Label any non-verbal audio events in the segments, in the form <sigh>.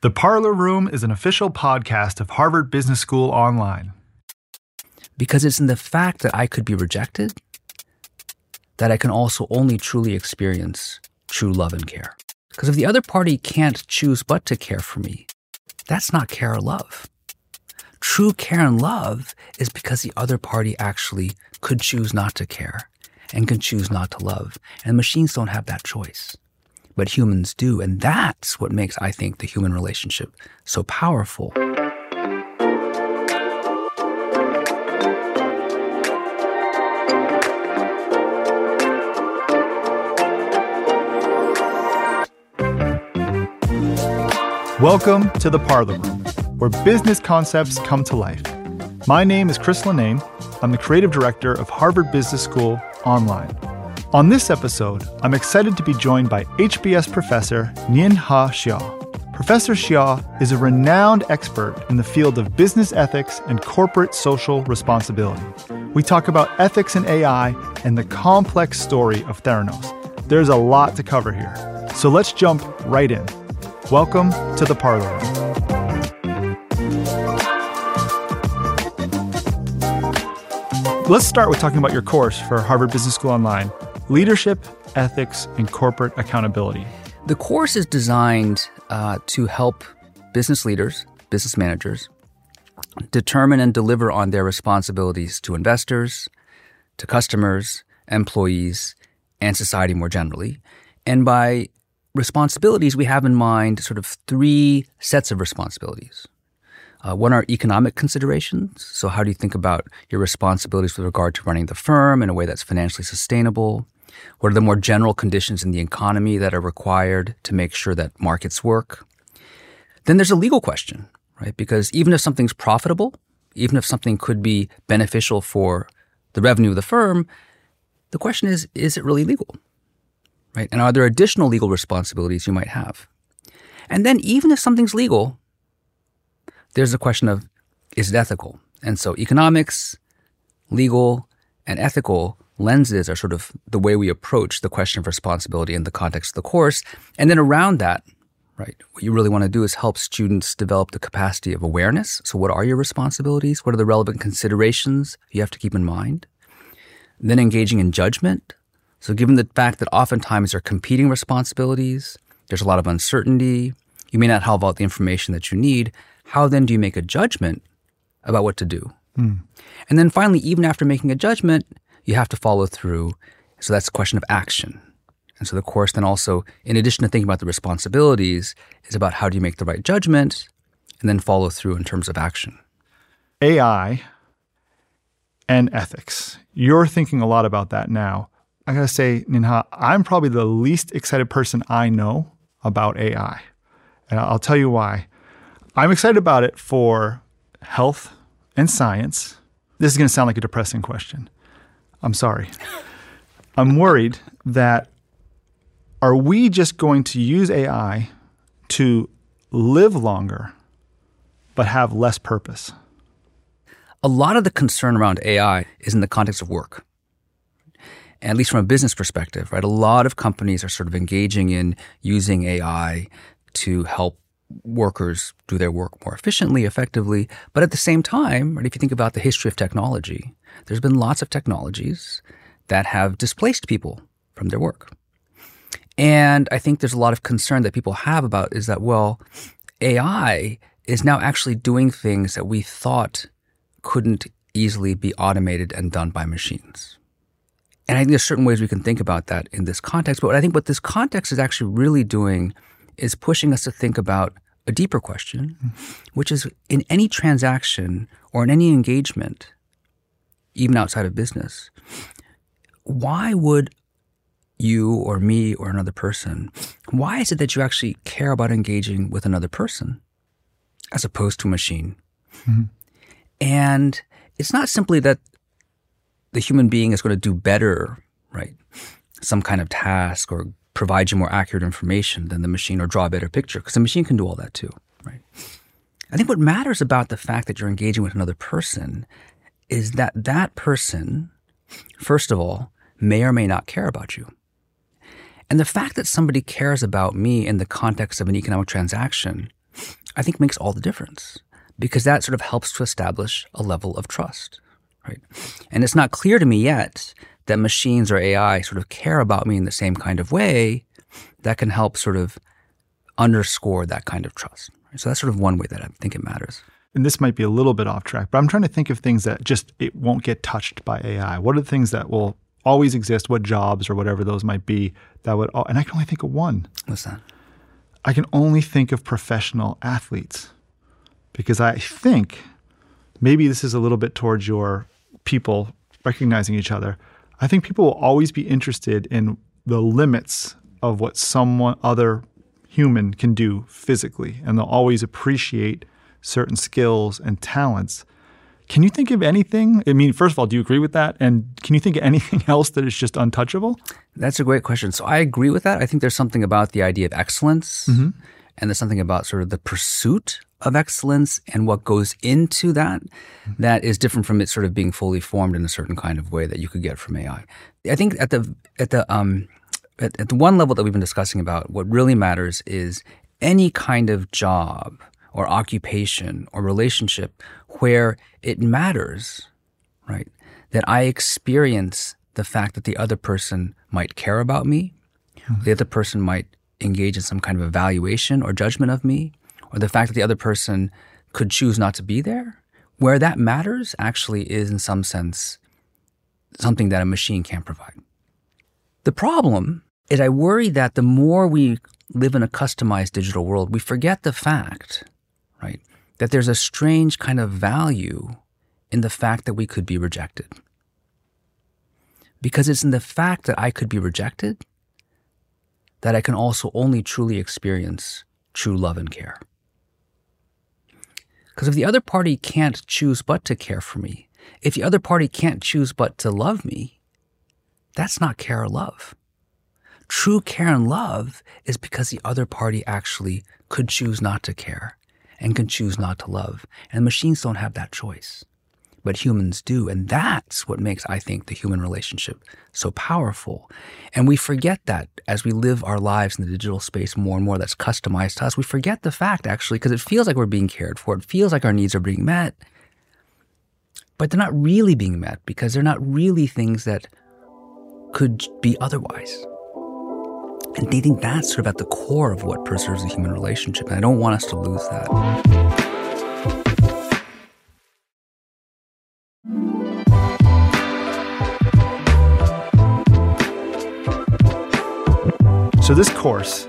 The Parlor Room is an official podcast of Harvard Business School Online. Because it's in the fact that I could be rejected that I can also only truly experience true love and care. Because if the other party can't choose but to care for me, that's not care or love. True care and love is because the other party actually could choose not to care and can choose not to love. And machines don't have that choice but humans do. And that's what makes, I think, the human relationship so powerful. Welcome to the Parlor Room, where business concepts come to life. My name is Chris Linnane. I'm the creative director of Harvard Business School Online. On this episode, I'm excited to be joined by HBS professor Nien-hê Hsieh. Professor Hsieh is a renowned expert in the field of business ethics and corporate social responsibility. We talk about ethics and AI and the complex story of Theranos. There's a lot to cover here, so let's jump right in. Welcome to the Parlor Let's start with talking about your course for Harvard Business School Online leadership, ethics, and corporate accountability. The course is designed uh, to help business leaders, business managers, determine and deliver on their responsibilities to investors, to customers, employees, and society more generally. And by responsibilities, we have in mind sort of three sets of responsibilities. Uh, one are economic considerations. So, how do you think about your responsibilities with regard to running the firm in a way that's financially sustainable? What are the more general conditions in the economy that are required to make sure that markets work? Then there's a legal question, right? Because even if something's profitable, even if something could be beneficial for the revenue of the firm, the question is, is it really legal? Right? And are there additional legal responsibilities you might have? And then even if something's legal, there's a question of, is it ethical? And so economics, legal, and ethical lenses are sort of the way we approach the question of responsibility in the context of the course. And then around that, right, what you really want to do is help students develop the capacity of awareness. So, what are your responsibilities? What are the relevant considerations you have to keep in mind? Then engaging in judgment. So, given the fact that oftentimes there are competing responsibilities, there's a lot of uncertainty, you may not have all the information that you need. How then do you make a judgment about what to do? Mm. And then finally, even after making a judgment, you have to follow through. So that's a question of action. And so the course then also, in addition to thinking about the responsibilities, is about how do you make the right judgment and then follow through in terms of action. AI and ethics. You're thinking a lot about that now. I gotta say, Nien-hê, I'm probably the least excited person I know about AI. And I'll tell you why. I'm excited about it for health and science. This is gonna sound like a depressing question. I'm sorry. I'm worried that are we just going to use AI to live longer but have less purpose? A lot of the concern around AI is in the context of work. At least from a business perspective, right? A lot of companies are sort of engaging in using AI to help workers do their work more efficiently, effectively. But at the same time, right, if you think about the history of technology, there's been lots of technologies that have displaced people from their work. And I think there's a lot of concern that people have about is that, well, AI is now actually doing things that we thought couldn't easily be automated and done by machines. And I think there's certain ways we can think about that in this context. But I think what this context is actually really doing is pushing us to think about a deeper question, which is in any transaction or in any engagement, even outside of business, why would you or me or another person, why is it that you actually care about engaging with another person as opposed to a machine? Mm-hmm. And it's not simply that the human being is going to do better, right? Some kind of task or provide you more accurate information than the machine or draw a better picture because the machine can do all that too, right? I think what matters about the fact that you're engaging with another person is that that person, first of all, may or may not care about you. And the fact that somebody cares about me in the context of an economic transaction I think makes all the difference because that sort of helps to establish a level of trust, right? And it's not clear to me yet that machines or AI sort of care about me in the same kind of way that can help sort of underscore that kind of trust. So that's sort of one way that I think it matters. And this might be a little bit off track, but I'm trying to think of things that just it won't get touched by AI. What are the things that will always exist? What jobs or whatever those might be that would? And I can only think of one. What's that? I can only think of professional athletes because I think maybe this is a little bit towards your people recognizing each other. I think people will always be interested in the limits of what someone other human can do physically, and they'll always appreciate certain skills and talents. Can you think of anything? I mean, first of all, do you agree with that? And can you think of <laughs> anything else that is just untouchable? That's a great question. So I agree with that. I think there's something about the idea of excellence, mm-hmm. And there's something about sort of the pursuit of excellence and what goes into that that is different from it sort of being fully formed in a certain kind of way that you could get from AI. I think at the at the um, at, at the one level that we've been discussing about, what really matters is any kind of job or occupation or relationship where it matters, right? That I experience the fact that the other person might care about me, mm-hmm. the other person might engage in some kind of evaluation or judgment of me, or the fact that the other person could choose not to be there. Where that matters actually is, in some sense, something that a machine can't provide. The problem is I worry that the more we live in a customized digital world, we forget the fact, right, that there's a strange kind of value in the fact that we could be rejected. Because it's in the fact that I could be rejected that I can also only truly experience true love and care. Because if the other party can't choose but to care for me, if the other party can't choose but to love me, that's not care or love. True care and love is because the other party actually could choose not to care and can choose not to love. And machines don't have that choice, but humans do. And that's what makes, I think, the human relationship so powerful. And we forget that as we live our lives in the digital space more and more that's customized to us. We forget the fact, actually, because it feels like we're being cared for, it feels like our needs are being met. But they're not really being met because they're not really things that could be otherwise. And they think that's sort of at the core of what preserves the human relationship. And I don't want us to lose that. So, this course,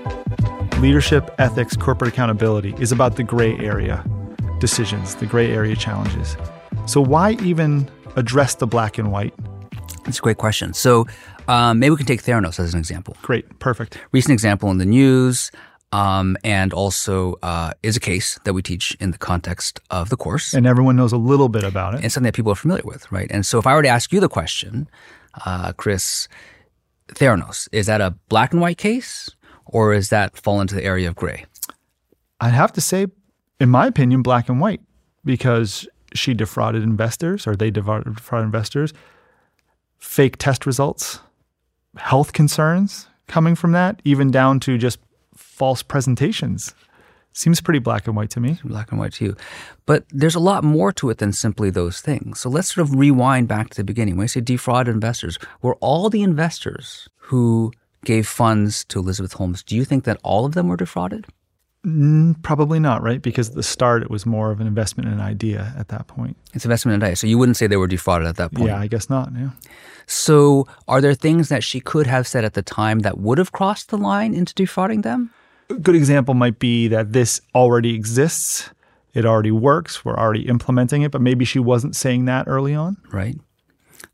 Leadership, Ethics, Corporate Accountability, is about the gray area decisions, the gray area challenges. So, why even address the black and white? That's a great question. So, um, maybe we can take Theranos as an example. Great, perfect. Recent example in the news, um, and also uh, is a case that we teach in the context of the course. And everyone knows a little bit about it. And something that people are familiar with, right? And so if I were to ask you the question, uh, Chris, Theranos, is that a black and white case or is that fall into the area of gray? I'd have to say, in my opinion, black and white because she defrauded investors or they defrauded investors, fake test results health concerns coming from that, even down to just false presentations. Seems pretty black and white to me. Black and white to you. But there's a lot more to it than simply those things. So let's sort of rewind back to the beginning. When I say defraud investors, were all the investors who gave funds to Elizabeth Holmes, do you think that all of them were defrauded? Mm, probably not, right? Because at the start, it was more of an investment in an idea at that point. It's investment in an idea. So you wouldn't say they were defrauded at that point? Yeah, I guess not. Yeah. So are there things that she could have said at the time that would have crossed the line into defrauding them? A good example might be that this already exists. It already works. We're already implementing it, but maybe she wasn't saying that early on. Right.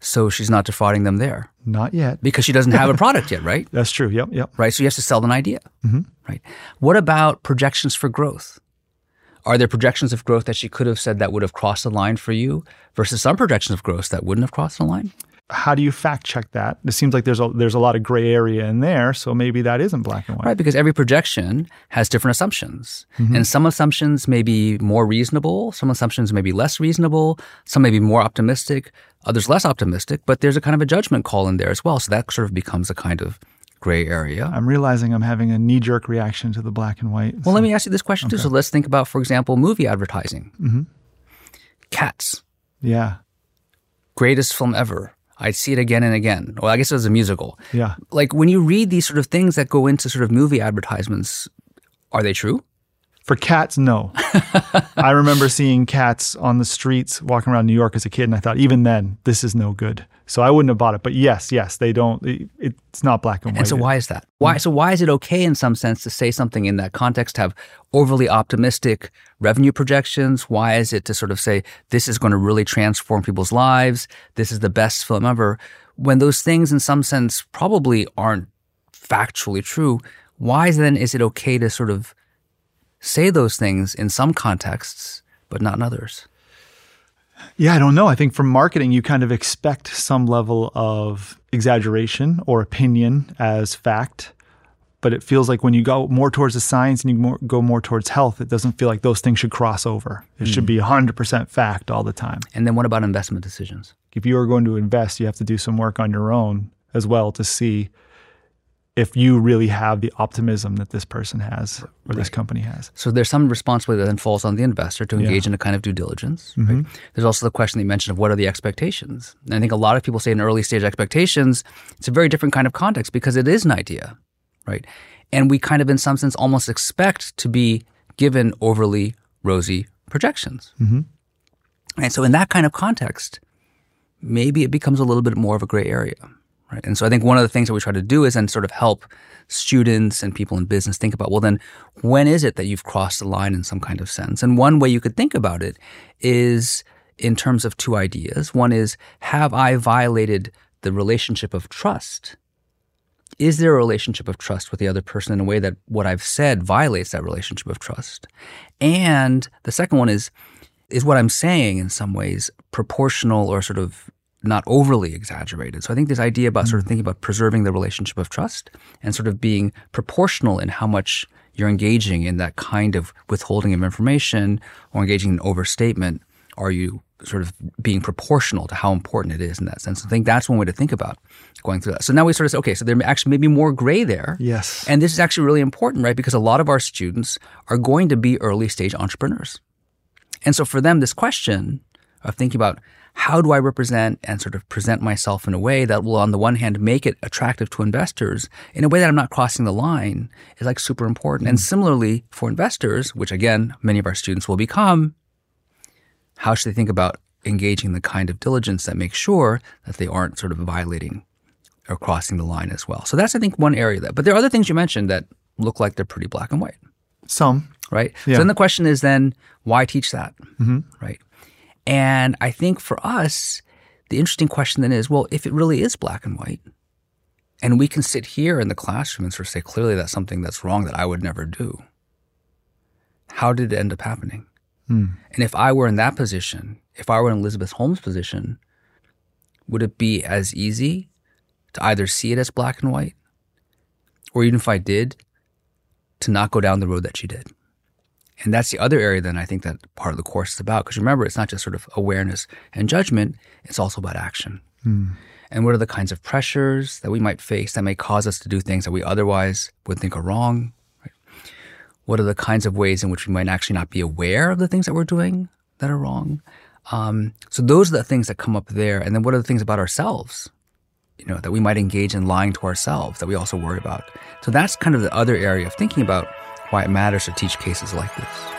So she's not defrauding them there. Not yet. Because she doesn't have a product yet, right? <laughs> That's true. Yep. Yep. Right. So you have to sell an idea. Mm-hmm. Right. What about projections for growth? Are there projections of growth that she could have said that would have crossed the line for you versus some projections of growth that wouldn't have crossed the line? How do you fact check that? It seems like there's a there's a lot of gray area in there, so maybe that isn't black and white. Right, because every projection has different assumptions. Mm-hmm. And some assumptions may be more reasonable, some assumptions may be less reasonable, some may be more optimistic, others less optimistic, but there's a kind of a judgment call in there as well. So that sort of becomes a kind of gray area. I'm realizing I'm having a knee jerk reaction to the black and white. Well, let me ask you this question too. So let's think about, for example, movie advertising. Mm-hmm. Cats, Yeah. greatest film ever. I'd see it again and again. Well, I guess it was a musical. Yeah. Like when you read these sort of things that go into sort of movie advertisements, are they true? For cats, no. I remember seeing cats on the streets walking around New York as a kid, and I thought, even then, this is no good. So I wouldn't have bought it. But yes, yes, they don't. it- it's not black and white. And so why is that? Why so why is it okay in some sense to say something in that context, have overly optimistic revenue projections? Why is it to sort of say this is going to really transform people's lives? This is the best film ever. When those things in some sense probably aren't factually true, why then is it okay to sort of say those things in some contexts but not in others? Yeah, I don't know. I think from marketing, you kind of expect some level of exaggeration or opinion as fact. But it feels like when you go more towards the science and you more, go more towards health, it doesn't feel like those things should cross over. It should mm. be 100% fact all the time. And then what about investment decisions? If you are going to invest, you have to do some work on your own as well to see if you really have the optimism that this person has or this company has. So there's some responsibility that then falls on the investor to engage Yeah. Mm-hmm. in a kind of due diligence. Right? There's also the question that you mentioned of what are the expectations. And I think a lot of people say in early stage expectations, it's a very different kind of context because it is an idea, right? And we kind of, in some sense, almost expect to be given overly rosy projections. Mm-hmm. And so in that kind of context, maybe it becomes a little bit more of a gray area. Right. And so I think one of the things that we try to do is then sort of help students and people in business think about, well, then when is it that you've crossed the line in some kind of sense? And one way you could think about it is in terms of two ideas. One is, have I violated the relationship of trust? Is there a relationship of trust with the other person in a way that what I've said violates that relationship of trust? And the second one is, is what I'm saying in some ways proportional or sort of not overly exaggerated. So I think this idea about sort of mm. thinking about preserving the relationship of trust and sort of being proportional in how much you're engaging in that kind of withholding of information or engaging in overstatement. Are you sort of being proportional to how important it is in that sense? I think that's one way to think about going through that. So now we sort of say, okay, so there actually may be more gray there. Yes. And this is actually really important, right? Because a lot of our students are going to be early stage entrepreneurs. And so for them, this question of thinking about how do I represent and sort of present myself in a way that will, on the one hand, make it attractive to investors in a way that I'm not crossing the line is like super important. And hmm. similarly for investors, which again, many of our students will become, how should they think about engaging the kind of diligence that makes sure that they aren't sort of violating or crossing the line as well? So that's, I think, one area that, but there are other things you mentioned that look like they're pretty black and white Some. right? Yeah. So then the question is then why teach that, mm-hmm. right? And I think for us, the interesting question then is, well, if it really is black and white, and we can sit here in the classroom and sort of say clearly that's something that's wrong that I would never do. How did it end up happening? Hmm. And if I were in that position, if I were in Elizabeth Holmes' position, would it be as easy to either see it as black and white, or even if I did, to not go down the road that she did? And that's the other area then I think that part of the course is about. Because remember, it's not just sort of awareness and judgment, it's also about action. And what are the kinds of pressures that we might face that may cause us to do things that we otherwise would think are wrong? Right? What are the kinds of ways in which we might actually not be aware of the things that we're doing that are wrong? Um, so those are the things that come up there. And then what are the things about ourselves? You know, that we might engage in lying to ourselves that we also worry about. So that's kind of the other area of thinking about why it matters to teach cases like this.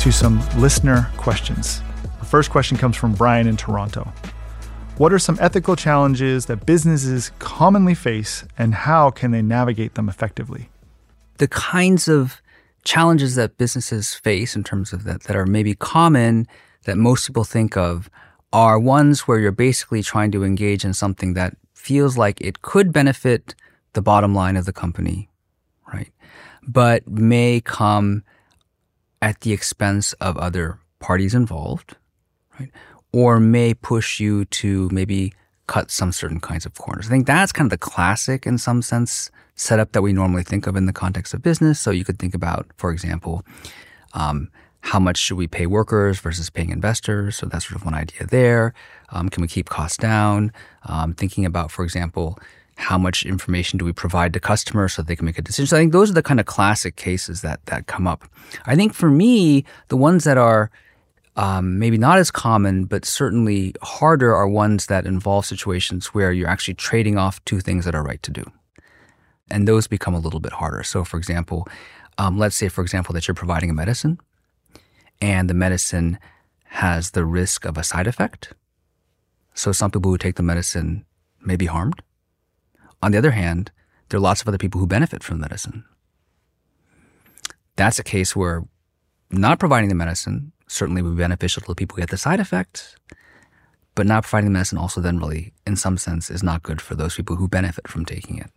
to some listener questions. The first question comes from Brian in Toronto. What are some ethical challenges that businesses commonly face, and how can they navigate them effectively? the kinds of challenges that businesses face in terms of that that are maybe common that most people think of are ones where you're basically trying to engage in something that feels like it could benefit the bottom line of the company, right? But may come at the expense of other parties involved, right? Or may push you to maybe cut some certain kinds of corners. I think that's kind of the classic, in some sense, setup that we normally think of in the context of business. So you could think about, for example, Um, how much should we pay workers versus paying investors? So that's sort of one idea there. Um, can we keep costs down? Um, thinking about, for example, how much information do we provide to customers so they can make a decision? So I think those are the kind of classic cases that that come up. I think for me, the ones that are um, maybe not as common, but certainly harder are ones that involve situations where you're actually trading off two things that are right to do. And those become a little bit harder. So, for example, um, let's say, for example, that you're providing a medicine and the medicine has the risk of a side effect. So some people who take the medicine may be harmed. On the other hand, there are lots of other people who benefit from the medicine. That's a case where not providing the medicine certainly would be beneficial to the people who get the side effect, but not providing the medicine also then really, in some sense, is not good for those people who benefit from taking it.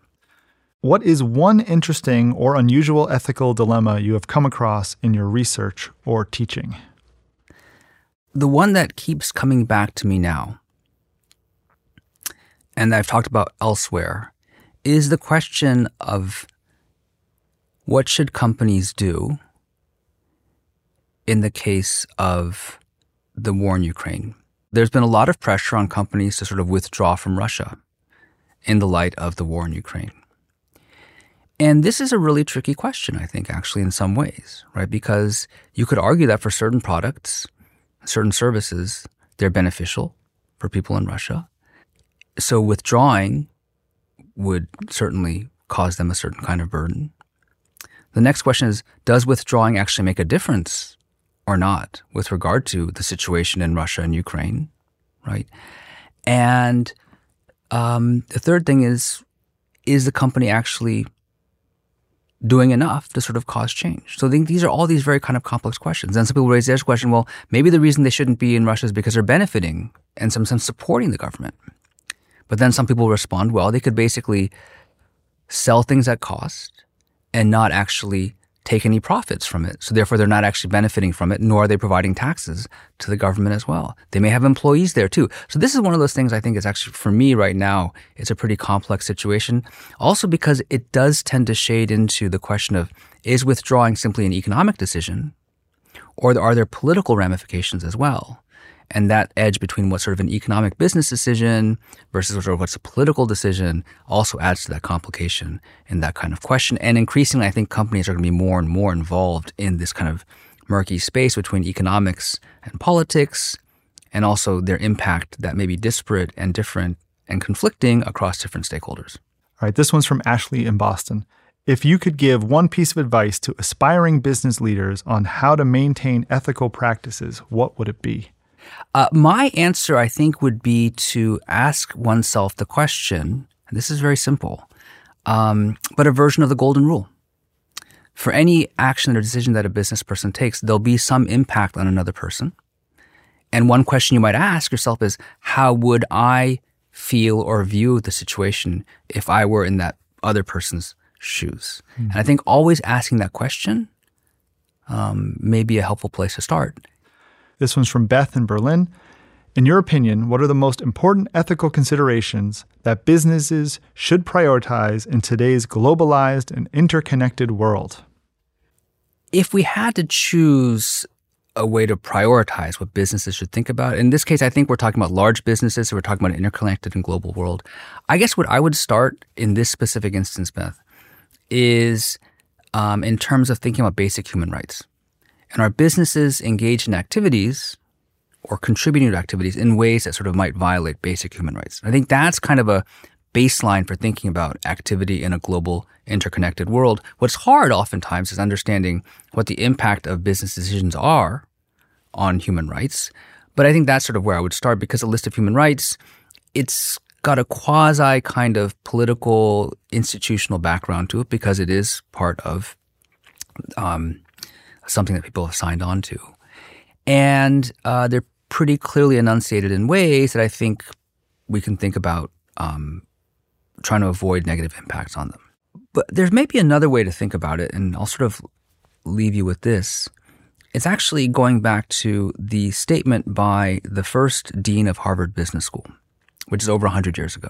What is one interesting or unusual ethical dilemma you have come across in your research or teaching? The one that keeps coming back to me now, and I've talked about elsewhere, is the question of what should companies do in the case of the war in Ukraine? There's been a lot of pressure on companies to sort of withdraw from Russia in the light of the war in Ukraine. And this is a really tricky question, I think, actually, in some ways, right? Because you could argue that for certain products, certain services, they're beneficial for people in Russia. So withdrawing would certainly cause them a certain kind of burden. The next question is Does withdrawing actually make a difference or not with regard to the situation in Russia and Ukraine, right? And um, the third thing is Is the company actually doing enough to sort of cause change? So these are all these very kind of complex questions. And some people raise this question, well, maybe the reason they shouldn't be in Russia is because they're benefiting and some sense supporting the government. But then some people respond, well, they could basically sell things at cost and not actually take any profits from it. So therefore, they're not actually benefiting from it, nor are they providing taxes to the government as well. They may have employees there too. So this is one of those things I think is actually, for me right now, it's a pretty complex situation. Also because it does tend to shade into the question of, is withdrawing simply an economic decision? Or are there political ramifications as well? And that edge between what's sort of an economic business decision versus sort of what's a political decision also adds to that complication in that kind of question. And increasingly, I think companies are going to be more and more involved in this kind of murky space between economics and politics, and also their impact that may be disparate and different and conflicting across different stakeholders. All right, this one's from Ashley in Boston. If you could give one piece of advice to aspiring business leaders on how to maintain ethical practices, what would it be? Uh, my answer, I think, would be to ask oneself the question, and this is very simple, um, but a version of the golden rule. For any action or decision that a business person takes, there'll be some impact on another person. And one question you might ask yourself is, how would I feel or view the situation if I were in that other person's shoes? Mm-hmm. And I think always asking that question um, may be a helpful place to start. This one's from Beth in Berlin. In your opinion, what are the most important ethical considerations that businesses should prioritize in today's globalized and interconnected world? If we had to choose a way to prioritize what businesses should think about, in this case, I think we're talking about large businesses, so we're talking about an interconnected and global world. I guess what I would start in this specific instance, Beth, is um, in terms of thinking about basic human rights and our businesses engage in activities or contributing to activities in ways that sort of might violate basic human rights. I think that's kind of a baseline for thinking about activity in a global interconnected world. What's hard oftentimes is understanding what the impact of business decisions are on human rights. But I think that's sort of where I would start because a list of human rights, it's got a quasi kind of political institutional background to it because it is part of um, something that people have signed on to. And uh, they're pretty clearly enunciated in ways that I think we can think about um, trying to avoid negative impacts on them. But there's maybe another way to think about it, and I'll sort of leave you with this. It's actually going back to the statement by the first dean of Harvard Business School, which is over 100 years ago.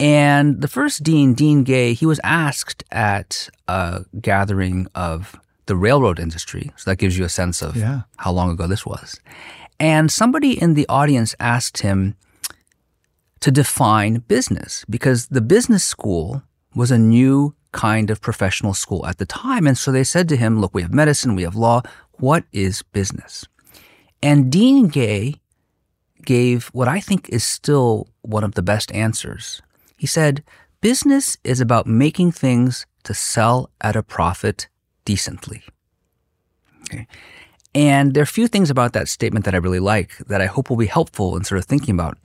And the first dean, Dean Gay, he was asked at a gathering of the railroad industry. So that gives you a sense of Yeah. how long ago this was. And somebody in the audience asked him to define business because the business school was a new kind of professional school at the time. And so they said to him, look, we have medicine, we have law. What is business? And Dean Gay gave what I think is still one of the best answers. He said, business is about making things to sell at a profit decently. Okay. And there are a few things about that statement that I really like that I hope will be helpful in sort of thinking about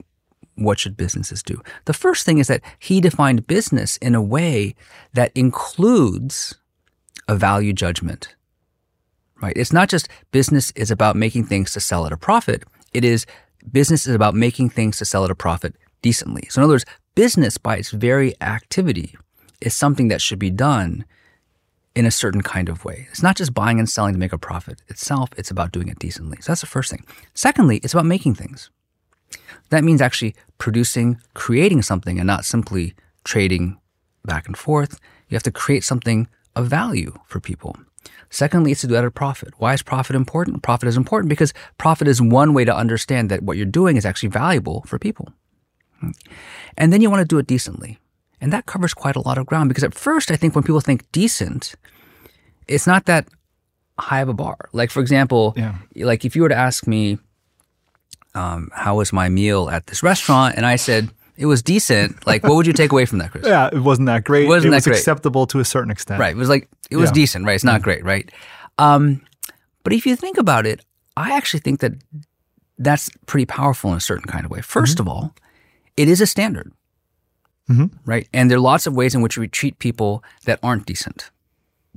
what should businesses do. The first thing is that he defined business in a way that includes a value judgment. Right? It's not just business is about making things to sell at a profit. It is business is about making things to sell at a profit decently. So in other words, business by its very activity is something that should be done in a certain kind of way. It's not just buying and selling to make a profit itself, it's about doing it decently. So that's the first thing. Secondly, it's about making things. That means actually producing, creating something and not simply trading back and forth. You have to create something of value for people. Secondly, it's to do that at a profit. Why is profit important? Profit is important because profit is one way to understand that what you're doing is actually valuable for people. And then you want to do it decently. And that covers quite a lot of ground because at first, I think when people think decent, it's not that high of a bar. Like, for example, Yeah. like if you were to ask me, um, how was my meal at this restaurant? And I said, it was decent. Like, what would you take away from that, Chris? <laughs> Yeah, it wasn't that great. Wasn't it that was great. acceptable to a certain extent. Right. It was like, it was Yeah. decent, right? It's not great, right? Um, but if you think about it, I actually think that that's pretty powerful in a certain kind of way. 1st of all, it is a standard, Mm-hmm. right? And there are lots of ways in which we treat people that aren't decent.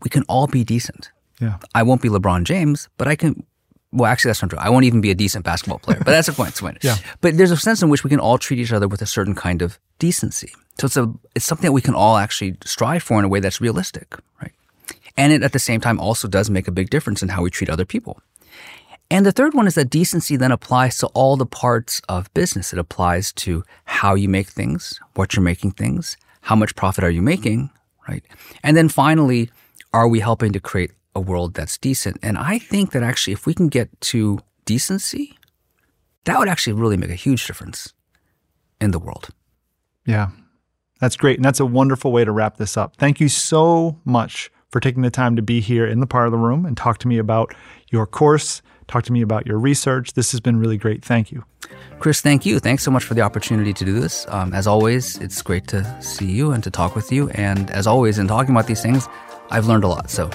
We can all be decent. Yeah. I won't be LeBron James, but I can. Well, actually, that's not true. I won't even be a decent basketball player, but that's a point. Point. <laughs> Yeah. But there's a sense in which we can all treat each other with a certain kind of decency. So it's a it's something that we can all actually strive for in a way that's realistic, right? And it at the same time also does make a big difference in how we treat other people. And the third one is that decency then applies to all the parts of business. It applies to how you make things, what you're making things, how much profit are you making, right? And then finally, are we helping to create a world that's decent? And I think that actually, if we can get to decency, that would actually really make a huge difference in the world. Yeah. That's great. And that's a wonderful way to wrap this up. Thank you so much for taking the time to be here in the part of the room and talk to me about your course, talk to me about your research. This has been really great. Thank you. Chris, thank you. Thanks so much for the opportunity to do this. Um, as always, it's great to see you and to talk with you. And as always, in talking about these things, I've learned a lot. So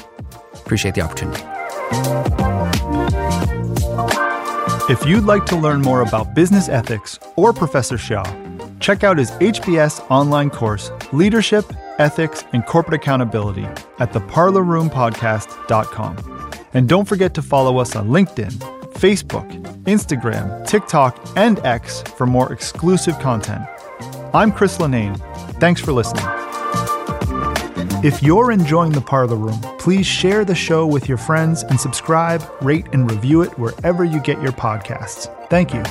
appreciate the opportunity. If you'd like to learn more about business ethics or Professor Hsieh, check out his HBS online course, Leadership, Ethics, and Corporate Accountability at theparlorroompodcast.com. And don't forget to follow us on LinkedIn, Facebook, Instagram, TikTok, and X for more exclusive content. I'm Chris Linnane. Thanks for listening. If you're enjoying the Parlor Room, please share the show with your friends and subscribe, rate, and review it wherever you get your podcasts. Thank you.